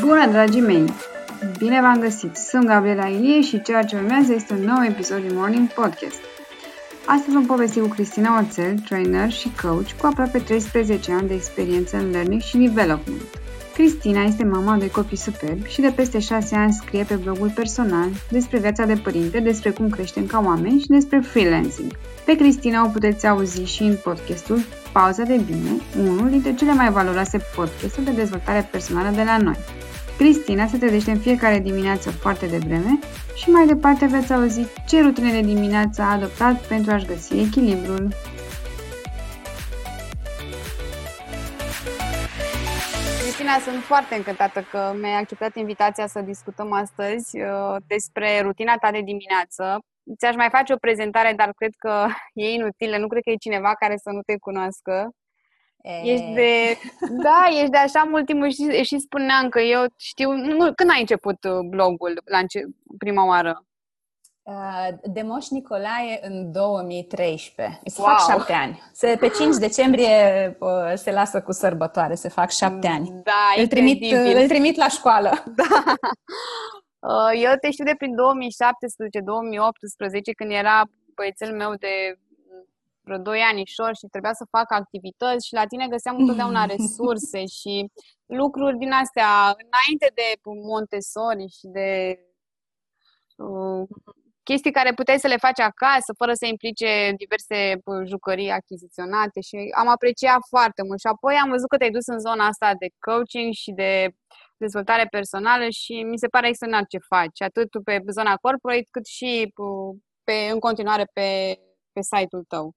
Bună, dragii mei! Bine v-am găsit! Sunt Gabriela Ilie și ceea ce urmează este un nou episod din Morning Podcast. Astăzi vom povesti cu Cristina Oțel, trainer și coach cu aproape 13 ani de experiență în learning și development. Cristina este mama de copii superbi și de peste 6 ani scrie pe blogul personal despre viața de părinte, despre cum creștem ca oameni și despre freelancing. Pe Cristina o puteți auzi și în podcastul Pauza de Bine, unul dintre cele mai valoroase podcasturi de dezvoltare personală de la noi. Cristina se trezește în fiecare dimineață foarte devreme și mai departe veți auzi ce rutine de dimineață a adoptat pentru a-și găsi echilibrul. Cristina, sunt foarte încântată că mi-ai acceptat invitația să discutăm astăzi uh, despre rutina ta de dimineață. Ți-aș mai face o prezentare, dar cred că e inutilă. Nu cred că e cineva care să nu te cunoască. E... Ești de... Da, ești de așa mult timp și, și spuneam că eu știu... Nu, când ai început uh, blogul la înce- prima oară? Uh, de Moș Nicolae în 2013. Se wow. fac șapte ani. Se, pe 5 decembrie uh, se lasă cu sărbătoare, se fac șapte ani. Da, îl trimit, uh, îl trimit la școală. Da. Uh, eu te știu de prin 2017-2018, când era băiețel meu de vreo 2 anișori și trebuia să fac activități și la tine găseam întotdeauna resurse și lucruri din astea, înainte de Montessori și de uh, chestii care puteai să le faci acasă, fără să implice diverse jucării achiziționate și am apreciat foarte mult. Și apoi am văzut că te-ai dus în zona asta de coaching și de dezvoltare personală și mi se pare extraordinar ce faci, atât pe zona corporate, cât și pe, în continuare pe, pe site-ul tău.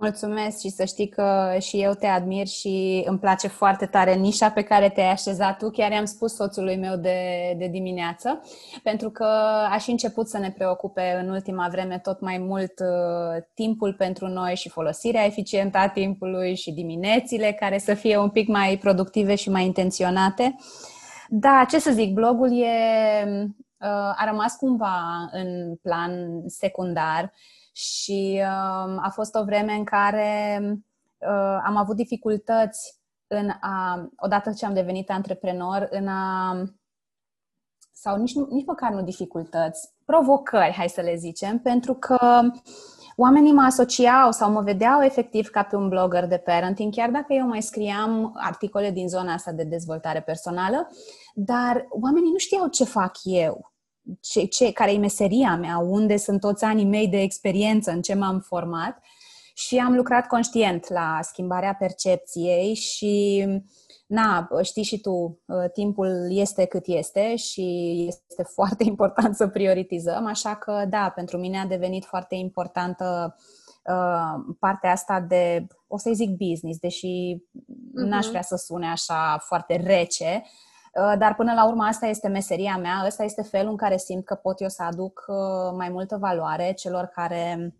Mulțumesc și să știi că și eu te admir și îmi place foarte tare nișa pe care te-ai așezat tu. Chiar i-am spus soțului meu de, de dimineață, pentru că aș început să ne preocupe în ultima vreme tot mai mult uh, timpul pentru noi și folosirea eficientă a timpului și diminețile care să fie un pic mai productive și mai intenționate. Da, ce să zic, blogul e, uh, a rămas cumva în plan secundar și uh, a fost o vreme în care uh, am avut dificultăți în a, odată ce am devenit antreprenor, în a sau nici, nici măcar nu dificultăți, provocări, hai să le zicem, pentru că oamenii mă asociau sau mă vedeau efectiv ca pe un blogger de parenting, chiar dacă eu mai scriam articole din zona asta de dezvoltare personală, dar oamenii nu știau ce fac eu ce, ce, care e meseria mea, unde sunt toți anii mei de experiență, în ce m-am format și am lucrat conștient la schimbarea percepției și na, știi și tu, ă, timpul este cât este și este foarte important să prioritizăm, așa că da, pentru mine a devenit foarte importantă uh, partea asta de, o să zic business, deși uh-huh. n-aș vrea să sune așa foarte rece, Uh, dar până la urmă asta este meseria mea, ăsta este felul în care simt că pot eu să aduc uh, mai multă valoare celor care,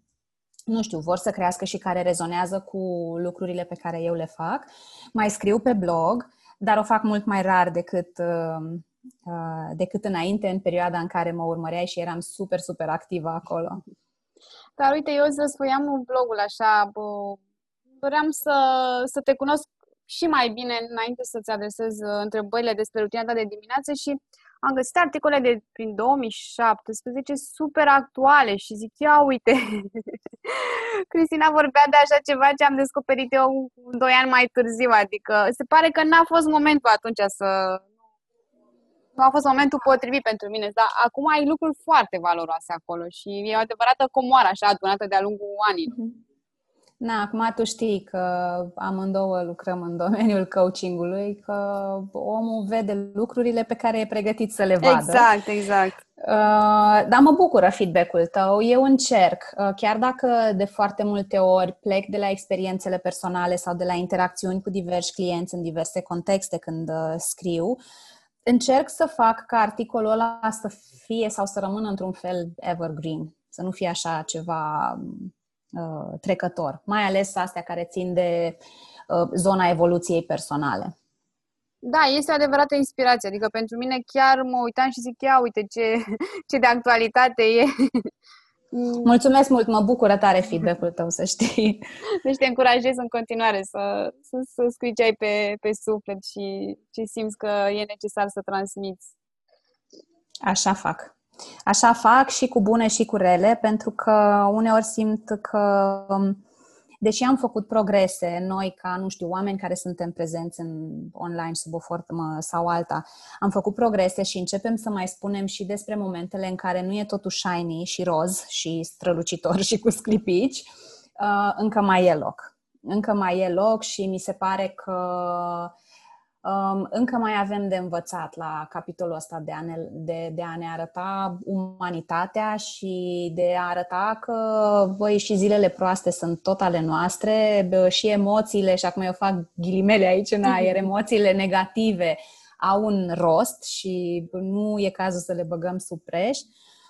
nu știu, vor să crească și care rezonează cu lucrurile pe care eu le fac. Mai scriu pe blog, dar o fac mult mai rar decât, uh, decât înainte, în perioada în care mă urmăreai și eram super, super activă acolo. Dar uite, eu să sfoiam un blogul așa, bă, doream să, să te cunosc și mai bine înainte să-ți adresez uh, întrebările despre rutina ta de dimineață și am găsit articole de prin 2017 super actuale și zic, ia uite, Cristina vorbea de așa ceva ce am descoperit eu doi ani mai târziu, adică se pare că n-a fost momentul atunci să... Nu a fost momentul potrivit pentru mine, dar acum ai lucruri foarte valoroase acolo și e o adevărată comoară așa adunată de-a lungul anilor. Mm-hmm. Na, acum tu știi că amândouă lucrăm în domeniul coachingului, că omul vede lucrurile pe care e pregătit să le vadă. Exact, exact. Uh, dar mă bucură feedback-ul tău. Eu încerc, uh, chiar dacă de foarte multe ori plec de la experiențele personale sau de la interacțiuni cu diversi clienți în diverse contexte când uh, scriu, încerc să fac ca articolul ăla să fie sau să rămână într-un fel evergreen, să nu fie așa ceva uh, trecător, mai ales astea care țin de uh, zona evoluției personale. Da, este o adevărată inspirație. Adică pentru mine chiar mă uitam și zic, ia uite ce, ce de actualitate e. Mm. Mulțumesc mult, mă bucură tare feedback-ul tău, să știi. Deci te încurajez în continuare să, să, să scrii ce ai pe, pe suflet și ce simți că e necesar să transmiți. Așa fac. Așa fac și cu bune și cu rele, pentru că uneori simt că um, deși am făcut progrese, noi ca, nu știu, oameni care suntem prezenți în online sub o formă sau alta, am făcut progrese și începem să mai spunem și despre momentele în care nu e totul shiny și roz și strălucitor și cu sclipici, uh, încă mai e loc. Încă mai e loc și mi se pare că Um, încă mai avem de învățat la capitolul ăsta de a, ne, de, de a ne arăta umanitatea și de a arăta că, băi, și zilele proaste sunt tot ale noastre bă, și emoțiile, și acum eu fac ghilimele aici în aer, emoțiile negative au un rost și nu e cazul să le băgăm sub preș.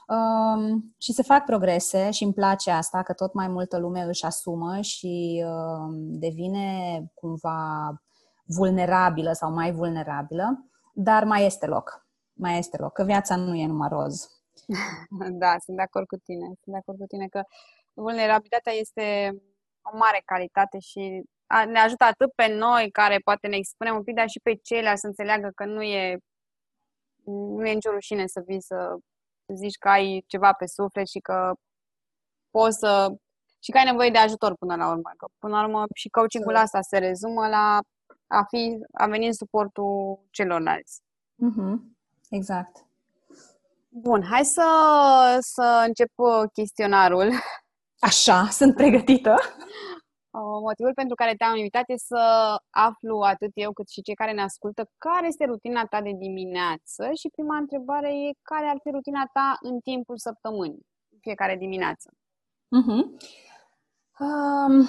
Um, și se fac progrese și îmi place asta, că tot mai multă lume își asumă și um, devine cumva vulnerabilă sau mai vulnerabilă, dar mai este loc. Mai este loc, că viața nu e numai roz. Da, sunt de acord cu tine. Sunt de acord cu tine că vulnerabilitatea este o mare calitate și ne ajută atât pe noi care poate ne expunem un pic, dar și pe ceilalți să înțeleagă că nu e, nu e nicio rușine să vii să zici că ai ceva pe suflet și că poți să și că ai nevoie de ajutor până la urmă. Că până la urmă și coaching-ul asta se rezumă la a, fi, a veni în suportul celorlalți. Mm-hmm. Exact. Bun, hai să, să încep uh, chestionarul. Așa, sunt pregătită. Uh, motivul pentru care te-am invitat este să aflu atât eu cât și cei care ne ascultă care este rutina ta de dimineață și prima întrebare e care ar fi rutina ta în timpul săptămânii, fiecare dimineață. Uh-huh. Um,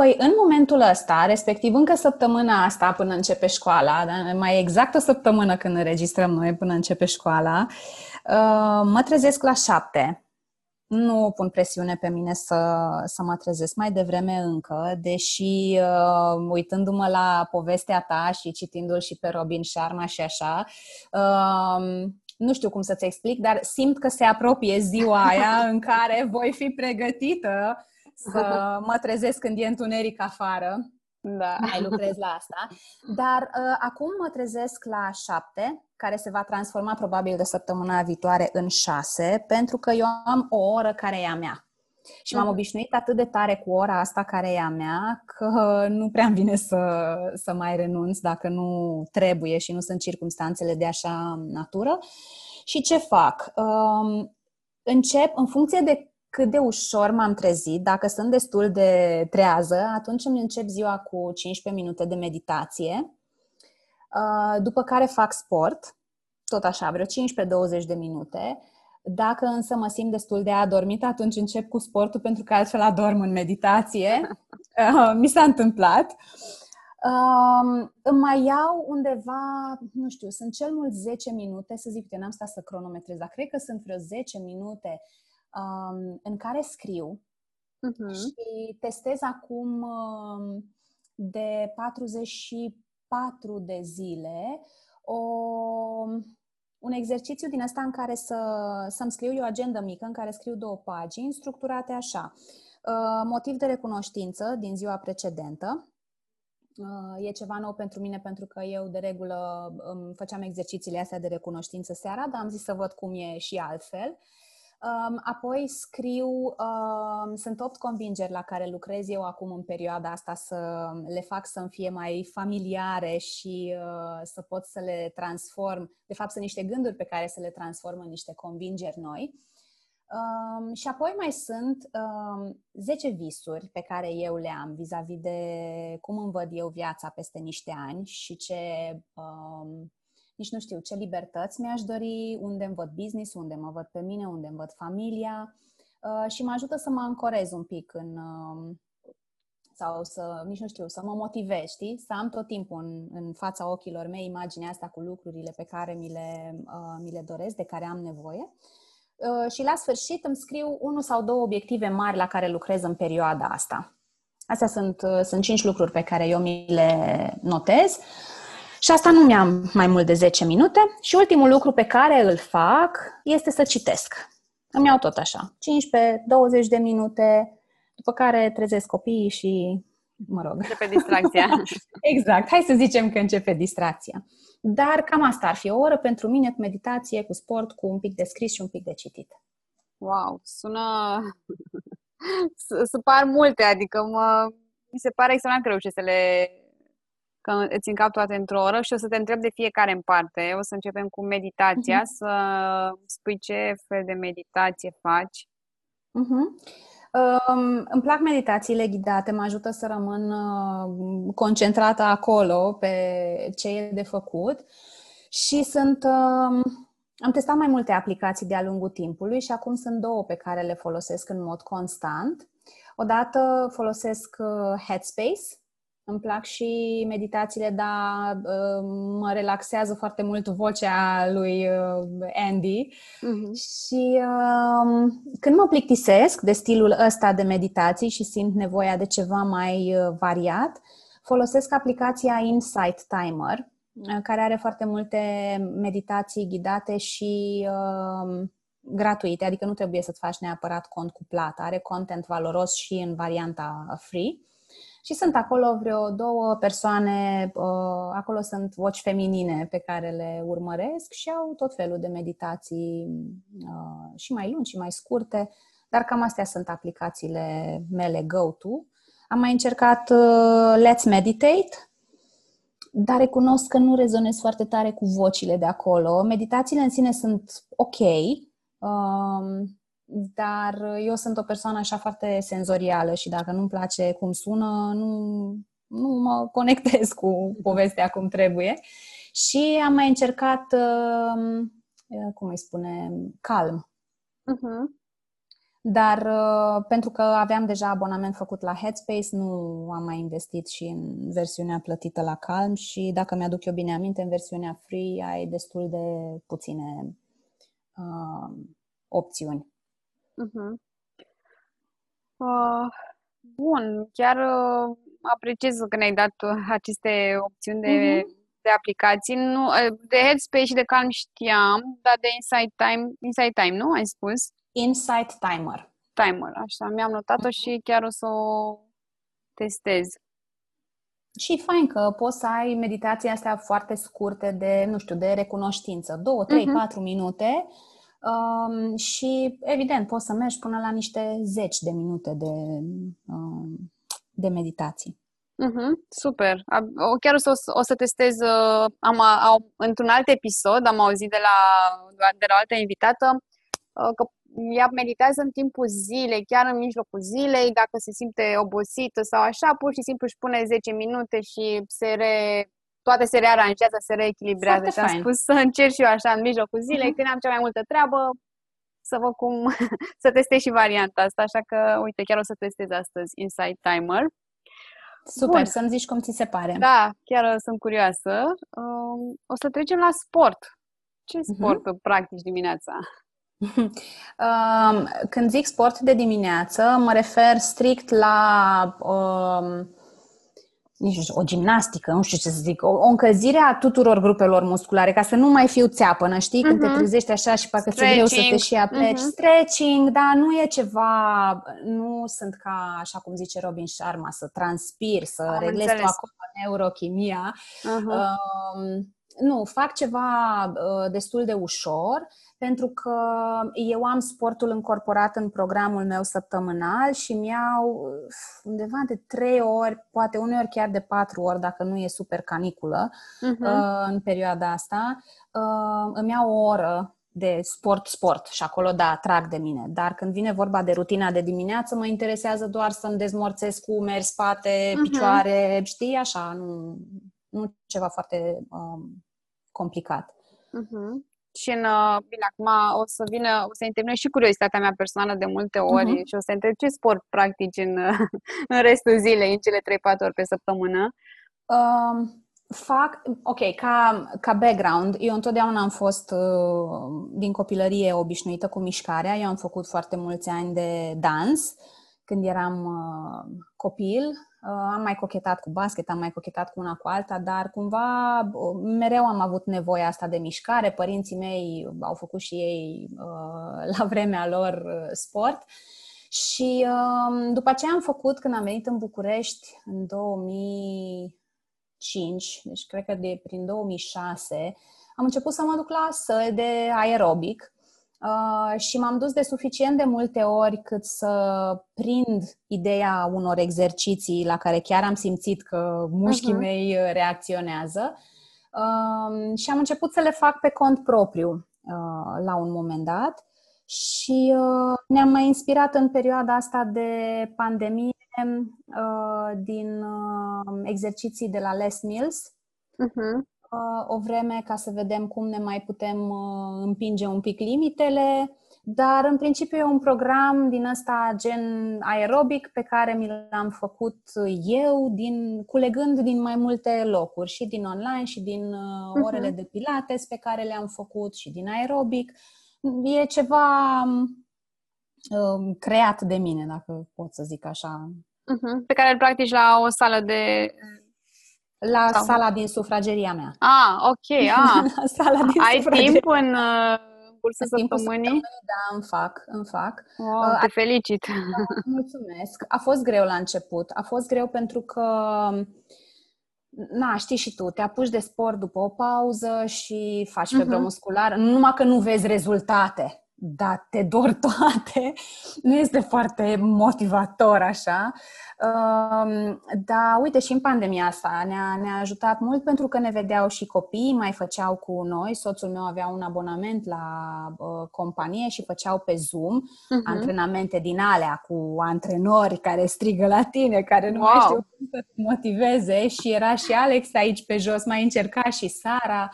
Păi, în momentul ăsta, respectiv încă săptămâna asta până începe școala, da? mai exact o săptămână când înregistrăm noi până începe școala, uh, mă trezesc la șapte. Nu pun presiune pe mine să, să mă trezesc mai devreme încă, deși uh, uitându-mă la povestea ta și citindu-l și pe Robin Sharma și așa, uh, nu știu cum să-ți explic, dar simt că se apropie ziua aia în care voi fi pregătită să mă trezesc când e întuneric afară. Da. Mai lucrez la asta. Dar uh, acum mă trezesc la șapte, care se va transforma probabil de săptămâna viitoare în șase, pentru că eu am o oră care e a mea. Și m-am mhm. obișnuit atât de tare cu ora asta care e a mea că nu prea îmi vine să, să mai renunț dacă nu trebuie și nu sunt circumstanțele de așa natură. Și ce fac? Um, încep, în funcție de cât de ușor m-am trezit, dacă sunt destul de trează, atunci îmi încep ziua cu 15 minute de meditație, uh, după care fac sport, tot așa, vreo 15-20 de minute. Dacă însă mă simt destul de adormit, atunci încep cu sportul pentru că altfel adorm în meditație. Uh, mi s-a întâmplat. Um, îmi mai iau undeva, nu știu, sunt cel mult 10 minute, să zic, uite, n-am stat să cronometrez, dar cred că sunt vreo 10 minute um, în care scriu uh-huh. și testez acum um, de 44 de zile o, un exercițiu din asta în care să, să-mi scriu eu o agendă mică în care scriu două pagini structurate așa. Uh, motiv de recunoștință din ziua precedentă, Uh, e ceva nou pentru mine pentru că eu de regulă um, făceam exercițiile astea de recunoștință seara, dar am zis să văd cum e și altfel. Um, apoi scriu, um, sunt opt convingeri la care lucrez eu acum în perioada asta să le fac să-mi fie mai familiare și uh, să pot să le transform. De fapt, sunt niște gânduri pe care să le transform în niște convingeri noi. Um, și apoi mai sunt um, 10 visuri pe care eu le am vis-a-vis de cum îmi văd eu viața peste niște ani și ce um, nici nu știu ce libertăți mi-aș dori, unde îmi văd business, unde mă văd pe mine, unde îmi văd familia uh, și mă ajută să mă ancorez un pic în um, sau să, nici nu știu, să mă motivez, știi? Să am tot timpul în, în fața ochilor mei imaginea asta cu lucrurile pe care mi le, uh, mi le doresc, de care am nevoie. Uh, și la sfârșit îmi scriu unul sau două obiective mari la care lucrez în perioada asta. Astea sunt, uh, sunt cinci lucruri pe care eu mi le notez. Și asta nu mi-am mai mult de 10 minute. Și ultimul lucru pe care îl fac este să citesc. îmi iau tot așa, 15-20 de minute, după care trezesc copiii și, mă rog... Începe distracția. exact, hai să zicem că începe distracția. Dar cam asta ar fi o oră pentru mine cu meditație, cu sport, cu un pic de scris și un pic de citit. Wow, sună... să par multe, adică mă... mi se pare extraordinar că reușești să le că îți încap toate într-o oră și o să te întreb de fiecare în parte. O să începem cu meditația, uh-huh. să spui ce fel de meditație faci. Uh-huh. Um, îmi plac meditațiile ghidate, mă ajută să rămân uh, concentrată acolo pe ce e de făcut și sunt... Uh, am testat mai multe aplicații de-a lungul timpului și acum sunt două pe care le folosesc în mod constant. Odată folosesc uh, Headspace, îmi plac și meditațiile, dar uh, mă relaxează foarte mult vocea lui uh, Andy. Uh-huh. Și uh, când mă plictisesc de stilul ăsta de meditații și simt nevoia de ceva mai uh, variat, folosesc aplicația Insight Timer, uh, care are foarte multe meditații ghidate și uh, gratuite, adică nu trebuie să-ți faci neapărat cont cu plată. Are content valoros și în varianta free. Și sunt acolo vreo două persoane, uh, acolo sunt voci feminine pe care le urmăresc și au tot felul de meditații uh, și mai lungi și mai scurte, dar cam astea sunt aplicațiile mele go-to. Am mai încercat uh, Let's Meditate, dar recunosc că nu rezonez foarte tare cu vocile de acolo. Meditațiile în sine sunt ok, um, dar eu sunt o persoană așa foarte senzorială și dacă nu-mi place cum sună, nu, nu mă conectez cu povestea cum trebuie. Și am mai încercat, uh, cum îi spune, calm. Uh-huh. Dar uh, pentru că aveam deja abonament făcut la Headspace, nu am mai investit și în versiunea plătită la Calm și dacă mi-aduc eu bine aminte, în versiunea free ai destul de puține uh, opțiuni. Uh-huh. Uh, bun, chiar uh, apreciez că ne-ai dat uh, aceste opțiuni de, uh-huh. de aplicații. Nu, uh, de Headspace și de Calm știam, dar de Insight Time, Insight Time, nu ai spus? Insight Timer. Timer, așa, mi-am notat-o uh-huh. și chiar o să o testez. Și fain că poți să ai meditații astea foarte scurte de, nu știu, de recunoștință. 2, 3, uh-huh. 4 minute Um, și, evident, poți să mergi până la niște zeci de minute de, um, de meditații. Uh-huh, super. Chiar o să, o să testez. Uh, am, am, într-un alt episod am auzit de la, de la o altă invitată uh, că ea meditează în timpul zilei, chiar în mijlocul zilei, dacă se simte obosită sau așa, pur și simplu își pune 10 minute și se re, toate se rearanjează, se reechilibrează. Foarte și am fain. spus să încerc și eu așa în mijlocul zilei, uh-huh. când am cea mai multă treabă, să văd cum, să testez și varianta asta. Așa că, uite, chiar o să testez astăzi Insight Timer. Super, Bun. să-mi zici cum ți se pare. Da, chiar sunt curioasă. Um, o să trecem la sport. Ce mhm. sport uh-huh. practici dimineața? Um, când zic sport de dimineață, mă refer strict la um, nici nu știu, o gimnastică, nu știu ce să zic, o, o încălzire a tuturor grupelor musculare, ca să nu mai fiu țeapănă, știi? Când uh-huh. te mhm. trezești așa și parcă ți greu să te și apleci. Uh-huh. Stretching, da, nu e ceva, nu sunt ca, așa cum zice Robin Sharma, să transpir, să Am reglezi tu acolo neurochimia. Uh-huh. Uh, nu, fac ceva uh, destul de ușor pentru că eu am sportul încorporat în programul meu săptămânal și mi-au undeva de trei ori, poate uneori chiar de patru ori, dacă nu e super caniculă uh-huh. în perioada asta, uh, îmi iau o oră de sport-sport și acolo, da, trag de mine. Dar când vine vorba de rutina de dimineață, mă interesează doar să-mi dezmorțesc cu umeri, spate, uh-huh. picioare, știi, așa, nu, nu ceva foarte um, complicat. Uh-huh și în, uh, bine, acum o să vină, o să intervină și curiozitatea mea personală de multe ori uh-huh. și o să întreb ce sport practici în, în restul zilei, în cele 3-4 ori pe săptămână. Um, fac, ok, ca, ca background, eu întotdeauna am fost uh, din copilărie obișnuită cu mișcarea, eu am făcut foarte mulți ani de dans când eram uh, copil, am mai cochetat cu basket, am mai cochetat cu una cu alta, dar cumva mereu am avut nevoia asta de mișcare. Părinții mei au făcut și ei la vremea lor sport. Și după aceea am făcut, când am venit în București în 2005, deci cred că de prin 2006, am început să mă duc la săli de aerobic Uh, și m-am dus de suficient de multe ori cât să prind ideea unor exerciții la care chiar am simțit că mușchii uh-huh. mei uh, reacționează uh, și am început să le fac pe cont propriu uh, la un moment dat și uh, ne-am mai inspirat în perioada asta de pandemie uh, din exerciții de la Les Mills. Uh-huh o vreme ca să vedem cum ne mai putem uh, împinge un pic limitele, dar în principiu e un program din ăsta gen aerobic pe care mi l-am făcut eu, din, culegând din mai multe locuri, și din online, și din uh, orele uh-huh. de pilates pe care le-am făcut, și din aerobic. E ceva um, creat de mine, dacă pot să zic așa. Uh-huh. Pe care îl practici la o sală de la Sau... sala din sufrageria mea. Ah, ok. Ah. la sala din Ai sufrageria. timp în uh, cursul săptămânii? Da, îmi fac, îmi fac. Wow, uh, te felicit! Da, mulțumesc! A fost greu la început. A fost greu pentru că na, știi și tu, te apuci de sport după o pauză și faci febră uh-huh. musculară, numai că nu vezi rezultate dar te dor toate, nu este foarte motivator așa. Dar uite, și în pandemia asta ne-a, ne-a ajutat mult pentru că ne vedeau și copii, mai făceau cu noi. Soțul meu avea un abonament la uh, companie și făceau pe Zoom uh-huh. antrenamente din alea cu antrenori care strigă la tine, care nu wow. mai știu cum să te motiveze. Și era și Alex aici pe jos, mai încerca și Sara.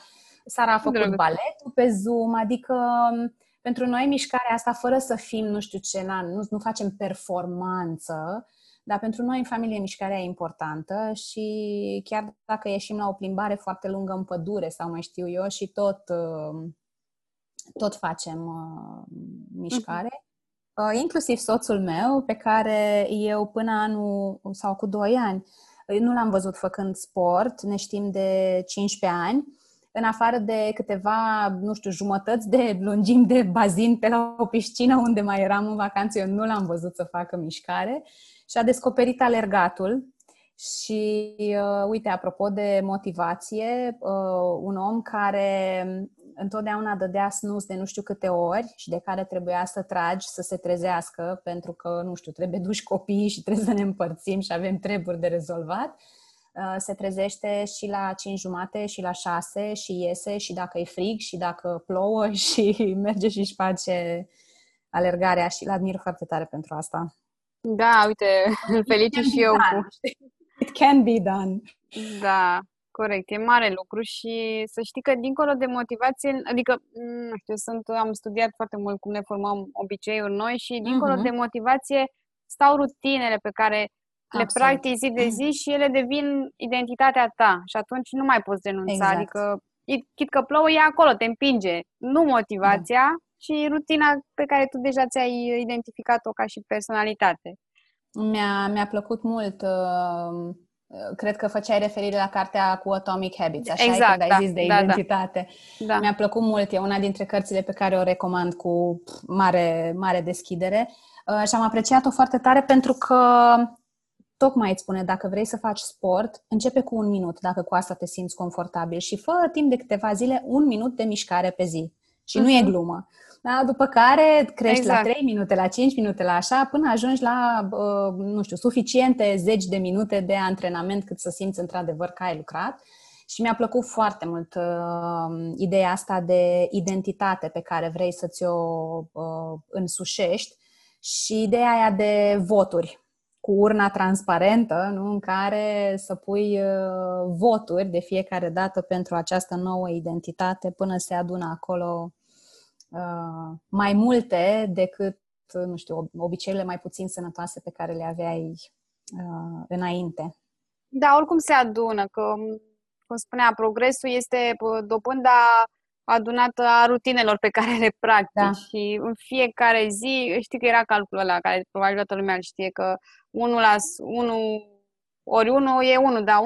Sara a făcut Drăguț. baletul pe Zoom, adică pentru noi mișcarea asta, fără să fim, nu știu ce, na, nu, nu facem performanță, dar pentru noi în familie mișcarea e importantă și chiar dacă ieșim la o plimbare foarte lungă în pădure sau mai știu eu și tot, uh, tot facem uh, mișcare, uh-huh. inclusiv soțul meu pe care eu până anul sau cu 2 ani nu l-am văzut făcând sport, ne știm de 15 ani în afară de câteva, nu știu, jumătăți de lungimi de bazin pe la o piscină unde mai eram în vacanță, eu nu l-am văzut să facă mișcare și a descoperit alergatul. Și uh, uite, apropo de motivație, uh, un om care întotdeauna dădea snus de nu știu câte ori și de care trebuia să tragi să se trezească pentru că, nu știu, trebuie duși copiii și trebuie să ne împărțim și avem treburi de rezolvat. Uh, Uh, se trezește și la 5 jumate și la 6 și iese și dacă e frig și dacă plouă și merge și își face alergarea și l admir foarte tare pentru asta. Da, uite, îl felicit și eu cu... It can be done. Da, corect, e mare lucru și să știi că dincolo de motivație, adică, mm, nu știu, sunt, am studiat foarte mult cum ne formăm obiceiuri noi și dincolo uh-huh. de motivație stau rutinele pe care le Absolut. practici zi de zi și ele devin identitatea ta și atunci nu mai poți renunța. Exact. Adică, chit că plouă, e acolo, te împinge. Nu motivația, da. și rutina pe care tu deja ți-ai identificat-o ca și personalitate. Mi-a, mi-a plăcut mult uh, cred că făceai referire la cartea cu Atomic Habits, așa exact, e când da, ai zis de da, da. identitate. Da. Mi-a plăcut mult, e una dintre cărțile pe care o recomand cu mare, mare deschidere uh, și am apreciat-o foarte tare pentru că tocmai îți spune, dacă vrei să faci sport, începe cu un minut, dacă cu asta te simți confortabil și fă timp de câteva zile un minut de mișcare pe zi. Și uh-huh. nu e mhm. glumă. Da? După care crești exact. la 3 minute, la 5 minute, la așa, până ajungi la, uh, nu știu, suficiente zeci de minute de antrenament cât să simți într-adevăr că ai lucrat. Și mi-a plăcut foarte mult uh, ideea asta de identitate pe care vrei să ți-o uh, însușești și ideea aia de voturi cu urna transparentă, nu? în care să pui uh, voturi de fiecare dată pentru această nouă identitate până se adună acolo uh, mai multe decât, nu știu, obiceiurile mai puțin sănătoase pe care le aveai uh, înainte. Da, oricum se adună, că, cum spunea, progresul este dobânda adunată a rutinelor pe care le practici da. și în fiecare zi, știi că era calculul ăla care probabil toată lumea îl știe, că 1 la 1 ori unul e unul, dar 1%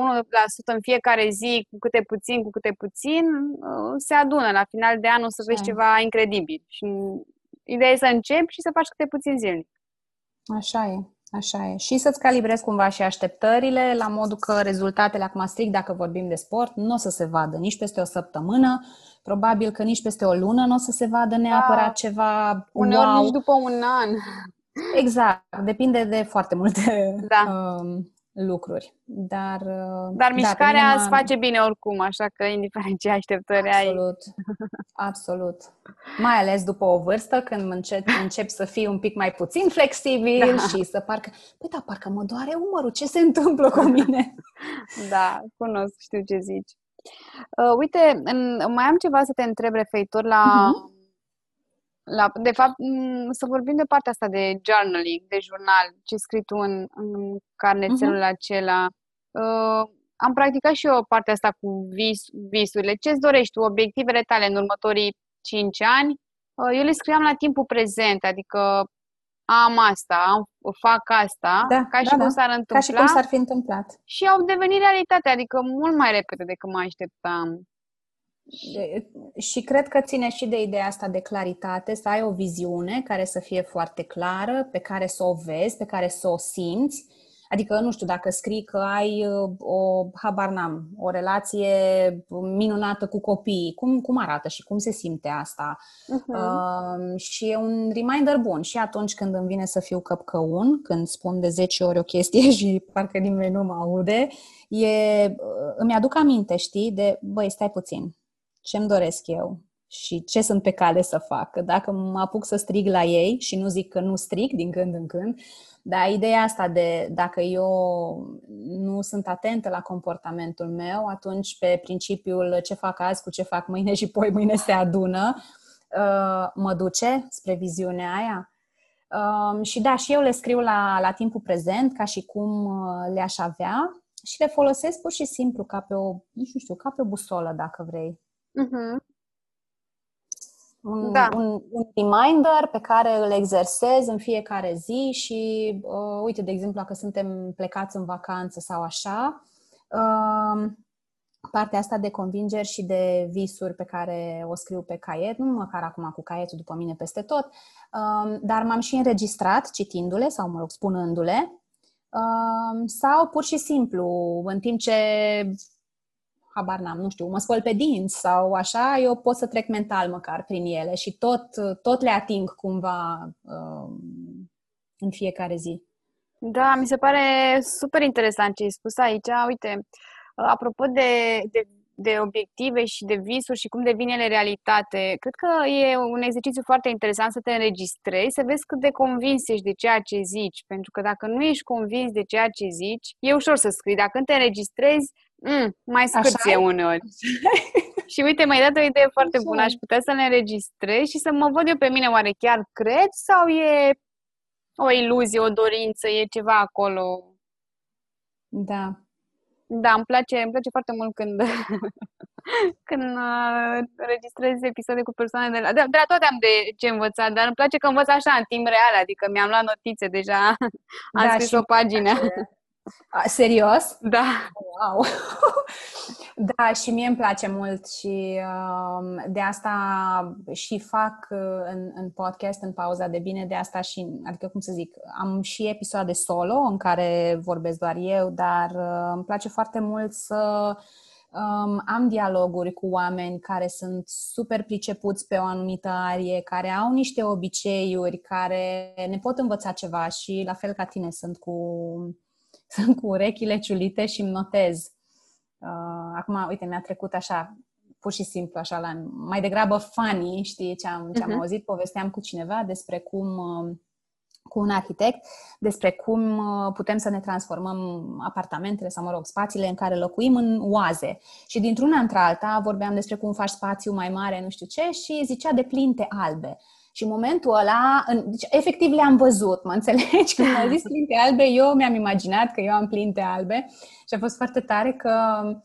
în fiecare zi, cu câte puțin, cu câte puțin, uh, se adună. La final de an o să vezi ceva incredibil. Și ideea e să începi și să faci câte puțin zilnic. Așa e. Așa e. Și să-ți calibrezi cumva și așteptările la modul că rezultatele, acum strict dacă vorbim de sport, nu o să se vadă nici peste o săptămână, probabil că nici peste o lună nu o să se vadă neapărat da. ceva Uneori wow. nici după un an. Exact, depinde de foarte multe da. um, lucruri. Dar, uh, dar mișcarea da, îți face bine oricum, așa că indiferent ce așteptări absolut, ai. Absolut. Mai ales după o vârstă, când încep, încep să fii un pic mai puțin flexibil da. și să parcă, păi da, parcă mă doare umărul, ce se întâmplă cu mine? da, cunosc, știu ce zici. Uh, uite, în, mai am ceva să te întreb referitor la uh-huh la, de fapt, să vorbim de partea asta de journaling, de jurnal, ce scrii tu în, în carnețelul uh-huh. acela. Uh, am practicat și eu partea asta cu vis, visurile. Ce-ți dorești tu, obiectivele tale în următorii 5 ani? Uh, eu le scriam la timpul prezent, adică am asta, am, fac asta, da, ca și da, cum da. s-ar întâmpla. Ca și cum s-ar fi întâmplat. Și au devenit realitate, adică mult mai repede decât mă așteptam. Și cred că ține și de ideea asta de claritate, să ai o viziune care să fie foarte clară, pe care să o vezi, pe care să o simți. Adică, nu știu, dacă scrii că ai uh, o, habar n-am, o relație minunată cu copiii, cum, cum arată și cum se simte asta? Uh-huh. Uh, și e un reminder bun. Și atunci când îmi vine să fiu căpcăun, când spun de 10 ori o chestie și parcă nimeni nu mă aude, e, uh, îmi aduc aminte, știi, de, băi, stai puțin, ce-mi doresc eu și ce sunt pe cale să fac. Dacă mă apuc să strig la ei și nu zic că nu strig din când în când, dar ideea asta de dacă eu nu sunt atentă la comportamentul meu, atunci pe principiul ce fac azi cu ce fac mâine și poi mâine se adună, uh, mă duce spre viziunea aia. Um, și da, și eu le scriu la, la timpul prezent, ca și cum uh, le-aș avea și le folosesc pur și simplu ca pe o, nu știu, ca pe o busolă, dacă vrei. Uh-huh. Un, da. un, un reminder pe care îl exersez în fiecare zi și, uh, uite, de exemplu, dacă suntem plecați în vacanță sau așa, uh, partea asta de convingeri și de visuri pe care o scriu pe caiet, nu măcar acum cu caietul după mine peste tot, uh, dar m-am și înregistrat citindu-le sau, mă rog, spunându-le, uh, sau pur și simplu, în timp ce habar n-am, nu știu, mă spăl pe dinți sau așa, eu pot să trec mental măcar prin ele și tot, tot le ating cumva uh, în fiecare zi. Da, mi se pare super interesant ce ai spus aici. Uite, apropo de, de, de obiective și de visuri și cum devin ele realitate, cred că e un exercițiu foarte interesant să te înregistrezi, să vezi cât de convins ești de ceea ce zici. Pentru că dacă nu ești convins de ceea ce zici, e ușor să scrii. Dacă te înregistrezi, Mm, mai scârție uneori. și uite, mai dat o idee foarte Așa. bună. Aș putea să ne înregistrez și să mă văd eu pe mine. Oare chiar cred sau e o iluzie, o dorință, e ceva acolo? Da. Da, îmi place, îmi place foarte mult când, când uh, registrez episoade cu persoane de la... De, de la toate am de ce învăța, dar îmi place că învăț așa, în timp real, adică mi-am luat notițe deja, am da, scris o pagină. A, serios? Da. Wow! da, și mie îmi place mult și uh, de asta și fac uh, în, în podcast, în pauza de bine, de asta și, adică cum să zic, am și episoade solo în care vorbesc doar eu, dar uh, îmi place foarte mult să um, am dialoguri cu oameni care sunt super pricepuți pe o anumită arie, care au niște obiceiuri, care ne pot învăța ceva și la fel ca tine sunt cu sunt cu urechile ciulite și îmi notez. Uh, acum, uite, mi-a trecut așa, pur și simplu, așa, la, mai degrabă funny, știi ce am, ce am uh-huh. auzit? Povesteam cu cineva despre cum, uh, cu un arhitect, despre cum uh, putem să ne transformăm apartamentele sau, mă rog, spațiile în care locuim în oaze. Și dintr-una într-alta vorbeam despre cum faci spațiu mai mare, nu știu ce, și zicea de plinte albe. Și în momentul ăla, în, deci, efectiv le-am văzut, mă înțelegi? Când a zis plinte albe, eu mi-am imaginat că eu am plinte albe și a fost foarte tare că uh,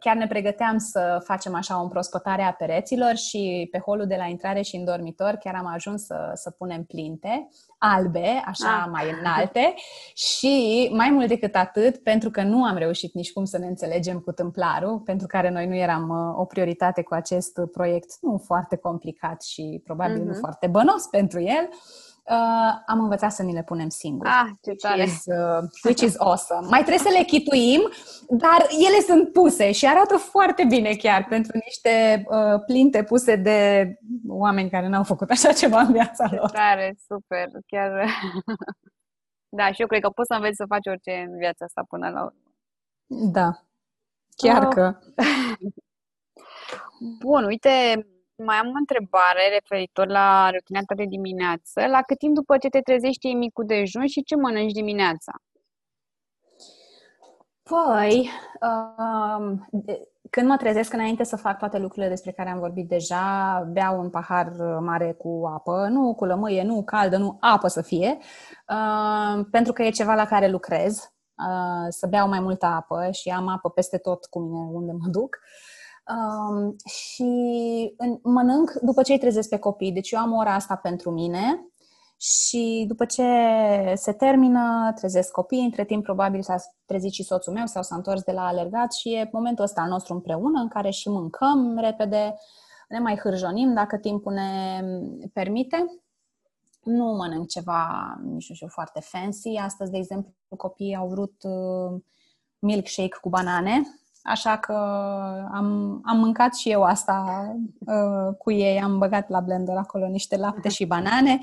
chiar ne pregăteam să facem așa o împrospătare a pereților și pe holul de la intrare și în dormitor chiar am ajuns să, să punem plinte albe, așa ah. mai înalte și mai mult decât atât, pentru că nu am reușit nici cum să ne înțelegem cu tâmplarul, pentru care noi nu eram uh, o prioritate cu acest proiect nu foarte complicat și probabil uh-huh. nu mhm. foarte bănos pentru el, uh, uh, am învățat să ni le punem singuri. Ah, ce tare! Which is, uh, which is awesome. Mai trebuie să le chituim, dar ele sunt puse și arată foarte bine chiar pentru niște uh, plinte puse de oameni care n-au făcut așa ceva în viața ce lor. tare, super! Chiar... da, și eu cred că poți să înveți să faci orice în viața asta până la urmă. Da, chiar oh. că... Bun, uite, mai am o întrebare referitor la rutina ta de dimineață. La cât timp după ce te trezești iei micul dejun și ce mănânci dimineața? Păi, um, când mă trezesc înainte să fac toate lucrurile despre care am vorbit deja, beau un pahar mare cu apă, nu cu lămâie, nu caldă, nu apă să fie, uh, pentru că e ceva la care lucrez, uh, să beau mai multă apă și am apă peste tot cu mine unde mă duc. Uh, Um, și în, mănânc după ce îi trezesc pe copii. Deci eu am ora asta pentru mine și după ce se termină, trezesc copii. Între timp, probabil s-a trezit și soțul meu sau s-a întors de la alergat și e momentul ăsta al nostru împreună în care și mâncăm repede, ne mai hârjonim dacă timpul ne permite. Nu mănânc ceva, nici nu știu, foarte fancy. Astăzi, de exemplu, copiii au vrut uh, milkshake cu banane Așa că am, am mâncat și eu asta uh, cu ei, am băgat la blender acolo niște lapte și banane.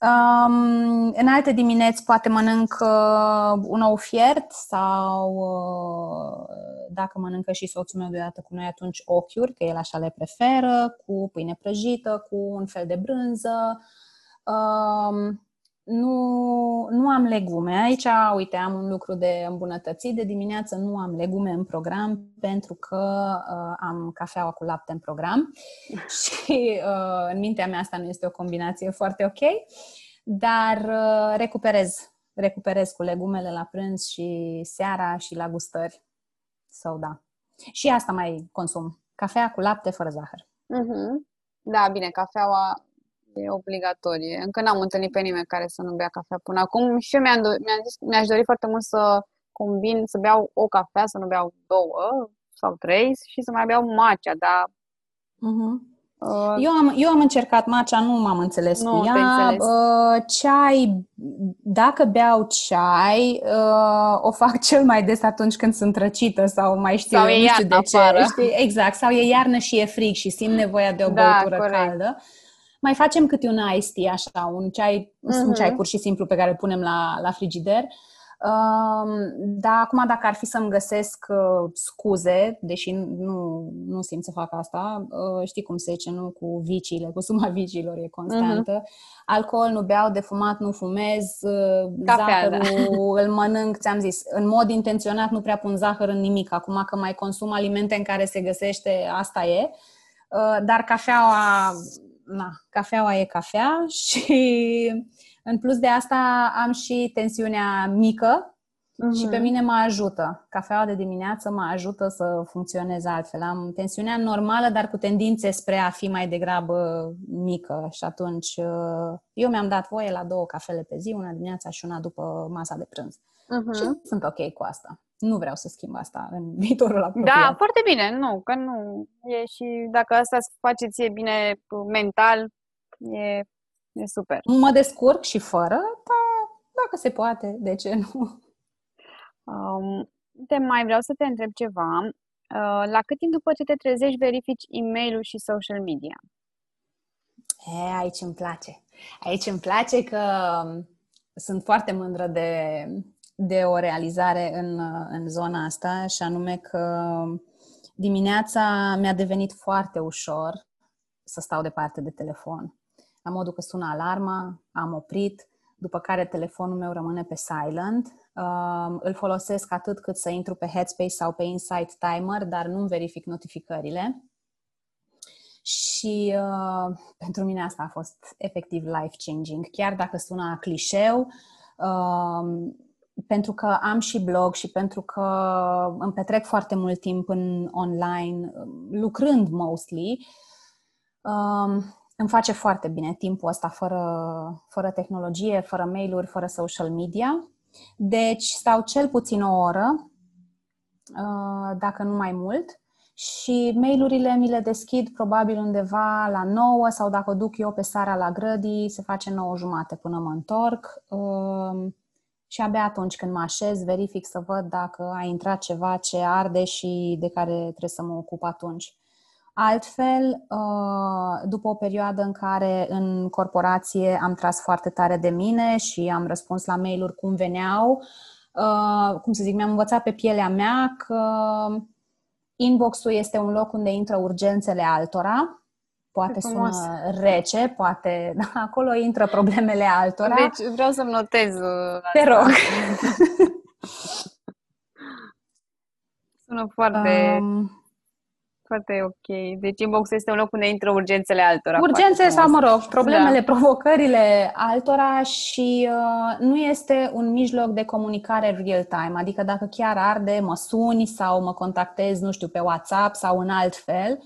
Um, în alte dimineți poate mănânc uh, un ou fiert sau uh, dacă mănâncă și soțul meu deodată cu noi atunci ochiuri, că el așa le preferă, cu pâine prăjită, cu un fel de brânză. Um, nu, nu am legume. Aici, uite, am un lucru de îmbunătățit. De dimineață nu am legume în program pentru că uh, am cafeaua cu lapte în program și uh, în mintea mea asta nu este o combinație foarte ok, dar uh, recuperez, recuperez cu legumele la prânz și seara și la gustări. Sau so, da. Și asta mai consum. Cafea cu lapte fără zahăr. Uh-huh. Da, bine, cafeaua e obligatorie. Încă n-am întâlnit pe nimeni care să nu bea cafea până acum și eu mi-am, do- mi-am zis, mi-aș dori foarte mult să combin, să beau o cafea, să nu beau două sau trei și să mai beau matcha, dar uh-huh. Uh, eu, am, eu am încercat matcha, nu m-am înțeles nu cu ea. Uh, ceai, dacă beau ceai, uh, o fac cel mai des atunci când sunt răcită sau mai știu, sau eu, nu știu de ce. Știi? Exact, sau e iarnă și e frig și simt nevoia de o da, băutură corect. caldă. Mai facem câte un ice tea, așa, un ceai, uh-huh. un ceai pur și simplu pe care îl punem la, la frigider. Um, dar acum dacă ar fi să-mi găsesc uh, scuze, deși nu, nu simt să fac asta, uh, știi cum se zice, nu? Cu viciile, cu suma vicilor e constantă. Uh-huh. Alcool nu beau, de fumat nu fumez, uh, Cafea, da. zahărul da. îl mănânc, ți-am zis, în mod intenționat nu prea pun zahăr în nimic. Acum că mai consum alimente în care se găsește, asta e. Uh, dar cafeaua na, cafeaua e cafea și în plus de asta am și tensiunea mică uh-huh. și pe mhm. mine mă ajută. Cafeaua de dimineață mă ajută să funcționez altfel. Am tensiunea normală, dar cu tendințe spre a fi mai degrabă mică și atunci uh, eu mi-am dat voie la două cafele pe zi, una dimineața și una după masa de prânz. Uh-huh. Și sunt ok cu asta nu vreau să schimb asta în viitorul apropiat. Da, foarte bine, nu, că nu e și dacă asta îți face ție bine mental, e, e super. Mă descurc și fără, dar dacă se poate, de ce nu? Um, te mai vreau să te întreb ceva. Uh, la cât timp după ce te trezești verifici e mail și social media? E, aici îmi place. Aici îmi place că sunt foarte mândră de de o realizare în, în zona asta și anume că dimineața mi-a devenit foarte ușor să stau departe de telefon. La modul că sună alarma, am oprit, după care telefonul meu rămâne pe silent. Uh, îl folosesc atât cât să intru pe Headspace sau pe Insight Timer, dar nu verific notificările. Și uh, pentru mine asta a fost efectiv life-changing. Chiar dacă sună clișeu, uh, pentru că am și blog și pentru că îmi petrec foarte mult timp în online, lucrând mostly, um, îmi face foarte bine timpul ăsta fără, fără tehnologie, fără mail-uri, fără social media. Deci stau cel puțin o oră, uh, dacă nu mai mult, și mailurile mi le deschid probabil undeva la 9 sau dacă o duc eu pe seara la grădii, se face 9 jumate până mă întorc. Uh, și abia atunci când mă așez, verific să văd dacă a intrat ceva ce arde și de care trebuie să mă ocup atunci. Altfel, uh, după o perioadă în care în corporație am tras foarte tare de mine și am răspuns la mail-uri cum veneau, uh, cum să zic, mi-am învățat pe pielea mea că inbox-ul este un loc unde intră urgențele altora poate sună rece, poate acolo intră problemele altora. Deci vreau să-mi notez. Uh, Te rog. sună foarte... Um, foarte ok. Deci inbox este un loc unde intră urgențele altora. Urgențe sau, mă rog, problemele, da. provocările altora și uh, nu este un mijloc de comunicare real-time. Adică dacă chiar arde, mă suni sau mă contactezi, nu știu, pe WhatsApp sau în alt fel,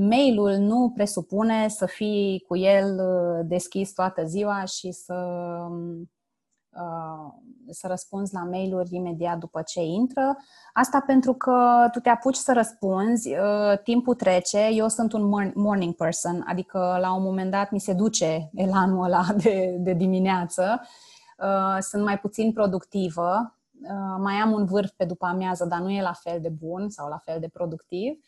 mailul nu presupune să fii cu el uh, deschis toată ziua și să, uh, să răspunzi la mail-uri imediat după ce intră. Asta pentru că tu te apuci să răspunzi, uh, timpul trece, eu sunt un morning person, adică la un moment dat mi se duce elanul ăla de, de dimineață, sunt mai puțin productivă, mai am un vârf pe după amiază, dar nu e la fel de bun sau la fel de productiv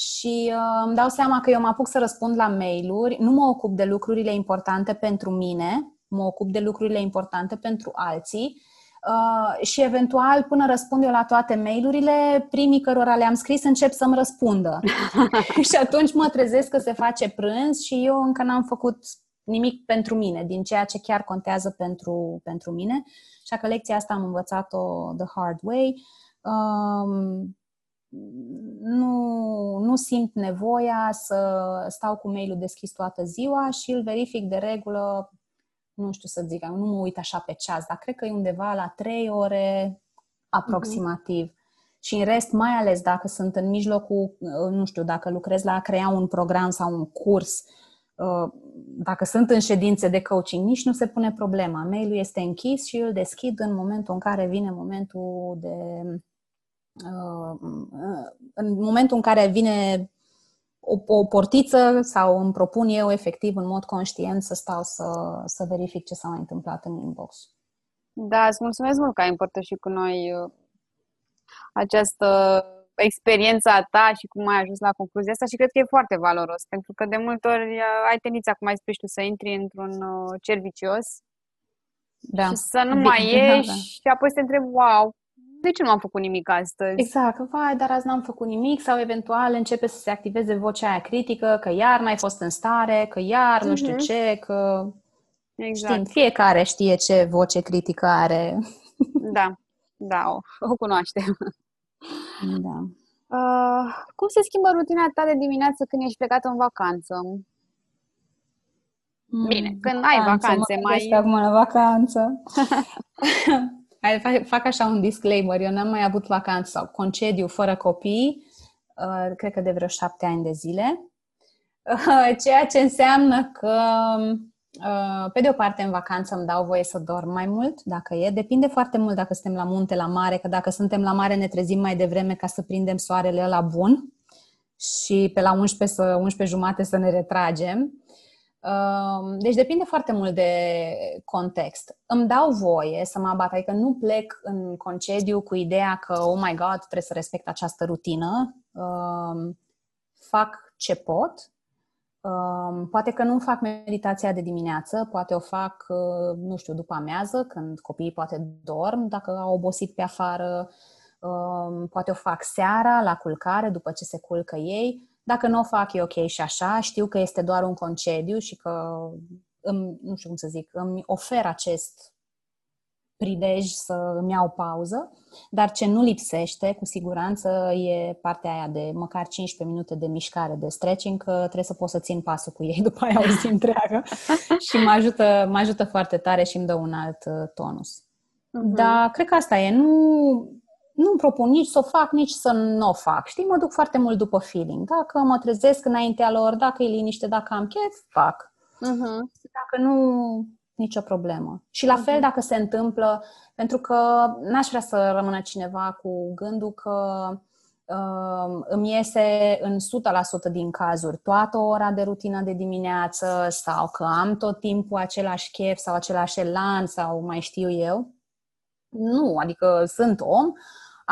și uh, îmi dau seama că eu mă apuc să răspund la mail-uri, nu mă ocup de lucrurile importante pentru mine, mă ocup de lucrurile importante pentru alții uh, și eventual până răspund eu la toate mail-urile, primii cărora le-am scris încep să-mi răspundă. și atunci mă trezesc că se face prânz și eu încă n-am făcut nimic pentru mine, din ceea ce chiar contează pentru, pentru mine. Așa că lecția asta am învățat-o the hard way. Um, nu, nu simt nevoia să stau cu mail-ul deschis toată ziua și îl verific de regulă, nu știu să zic, nu mă uit așa pe ceas, dar cred că e undeva la 3 ore aproximativ. Uh-huh. Și în rest, mai ales dacă sunt în mijlocul, nu știu, dacă lucrez la a crea un program sau un curs, uh, dacă sunt în ședințe de coaching, nici nu se pune problema. Mail-ul este închis și îl deschid în momentul în care vine momentul de în momentul în care vine o, o portiță sau îmi propun eu efectiv în mod conștient să stau să, să verific ce s-a mai întâmplat în inbox. Da, îți mulțumesc mult că ai împărtășit cu noi uh, această experiență a ta și cum ai ajuns la concluzia asta și cred că e foarte valoros, pentru că de multe ori uh, ai tendința, cum ai spus tu, să intri într-un uh, cer vicios da. și să nu mai ieși da, da. și apoi să te întrebi, wow, de ce nu am făcut nimic astăzi? Exact, vai, dar azi n-am făcut nimic sau eventual începe să se activeze vocea aia critică, că iar n-ai fost în stare, că iar nu știu uh-huh. ce, că exact. știm, fiecare știe ce voce critică are. Da, da, o, o cunoaștem. Da. Uh, cum se schimbă rutina ta de dimineață când ești plecat în vacanță? Bine, mm, când vacanță, ai vacanțe, mă mai... acum la vacanță. fac așa un disclaimer. Eu n-am mai avut vacanță sau concediu fără copii, uh, cred că de vreo șapte ani de zile. Uh, ceea ce înseamnă că, uh, pe de o parte, în vacanță îmi dau voie să dorm mai mult, dacă e. Depinde foarte mult dacă suntem la munte, la mare, că dacă suntem la mare ne trezim mai devreme ca să prindem soarele la bun și pe la 11, să, 11 jumate să ne retragem. Deci depinde foarte mult de context. Îmi dau voie să mă abat, adică nu plec în concediu cu ideea că, oh my god, trebuie să respect această rutină. Fac ce pot. Poate că nu fac meditația de dimineață, poate o fac, nu știu, după amiază, când copiii poate dorm, dacă au obosit pe afară. Poate o fac seara, la culcare, după ce se culcă ei dacă nu o fac, e ok și așa, știu că este doar un concediu și că îmi, nu știu cum să zic, îmi ofer acest prilej să îmi iau pauză, dar ce nu lipsește, cu siguranță, e partea aia de măcar 15 minute de mișcare, de stretching, că trebuie să pot să țin pasul cu ei după aia o zi întreagă și mă ajută, mă ajută foarte tare și îmi dă un alt uh, tonus. Uh-huh. Dar cred că asta e. Nu, nu-mi propun nici să o fac, nici să nu o fac. Știi, mă duc foarte mult după feeling. Dacă mă trezesc înaintea lor, dacă e liniște, dacă am chef, fac. Uh-huh. Dacă nu, nicio problemă. Și la fel mhm. dacă se întâmplă, pentru că n-aș vrea să rămână cineva cu gândul că uh, îmi iese în 100% din cazuri toată ora de rutină de dimineață sau că am tot timpul același chef sau același elan sau mai știu eu. Nu, adică sunt om,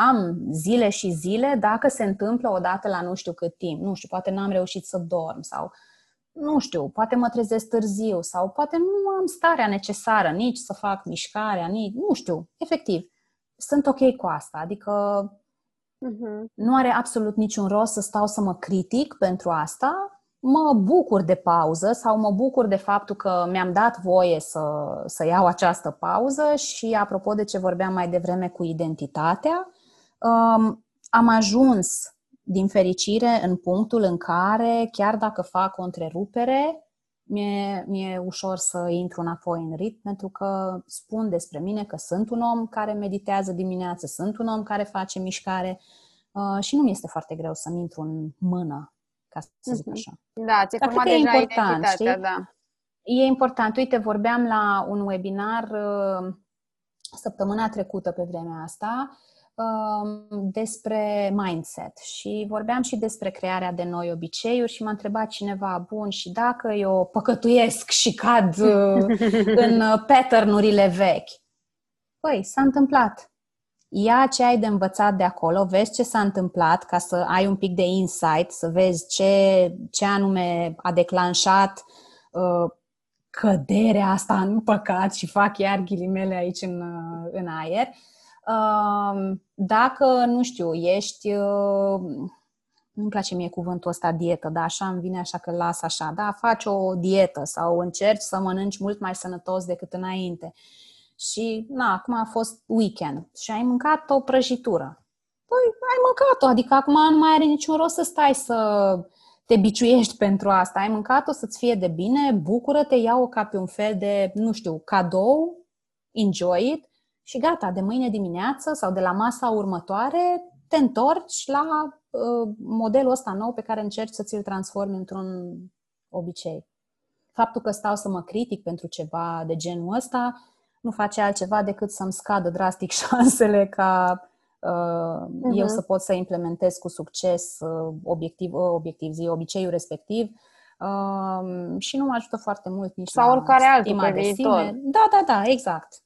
am zile și zile, dacă se întâmplă odată la nu știu cât timp, nu știu, poate n-am reușit să dorm sau nu știu, poate mă trezesc târziu sau poate nu am starea necesară nici să fac mișcarea, nici, nu știu, efectiv. Sunt ok cu asta, adică uh-huh. nu are absolut niciun rost să stau să mă critic pentru asta. Mă bucur de pauză sau mă bucur de faptul că mi-am dat voie să, să iau această pauză și apropo de ce vorbeam mai devreme cu identitatea, um, am ajuns din fericire, în punctul în care, chiar dacă fac o întrerupere, mi-e, mi-e ușor să intru înapoi în ritm, pentru că spun despre mine că sunt un om care meditează dimineața, sunt un om care face mișcare uh, și nu mi este foarte greu să-mi intru în mână, ca să zic mhm. așa. Da, ți-ai format deja e important, știi? da. E important. Uite, vorbeam la un webinar uh, săptămâna trecută pe vremea asta Um, despre mindset și vorbeam și despre crearea de noi obiceiuri și m-a întrebat cineva, bun, și dacă eu păcătuiesc și cad uh, în pattern-urile vechi? Păi, s-a întâmplat. Ia ce ai de învățat de acolo, vezi ce s-a întâmplat ca să ai un pic de insight, să vezi ce, ce anume a declanșat uh, căderea asta în păcat și fac iar ghilimele aici în, uh, în aer. Uh, dacă, nu știu, ești uh, nu-mi place mie cuvântul ăsta dietă, dar așa îmi vine așa că las așa, da, faci o dietă sau încerci să mănânci mult mai sănătos decât înainte. Și, na, acum a fost weekend și ai mâncat o prăjitură. Păi, ai mâncat-o, adică acum nu mai are niciun rost să stai să te biciuiești pentru asta. Ai mâncat-o să-ți fie de bine, bucură-te, ia-o ca pe un fel de, nu știu, cadou, enjoy it și gata, de mâine dimineață sau de la masa următoare te întorci la uh, modelul ăsta nou pe care încerci să ți-l transformi într-un obicei. Faptul că stau să mă critic pentru ceva de genul ăsta nu face altceva decât să-mi scadă drastic șansele ca uh, uh-huh. eu să pot să implementez cu succes uh, obiectiv, uh, obiectiv zi, obiceiul respectiv uh, și nu mă ajută foarte mult nici Sau oricare altul pe viitor. Sine. Da, da, da, exact.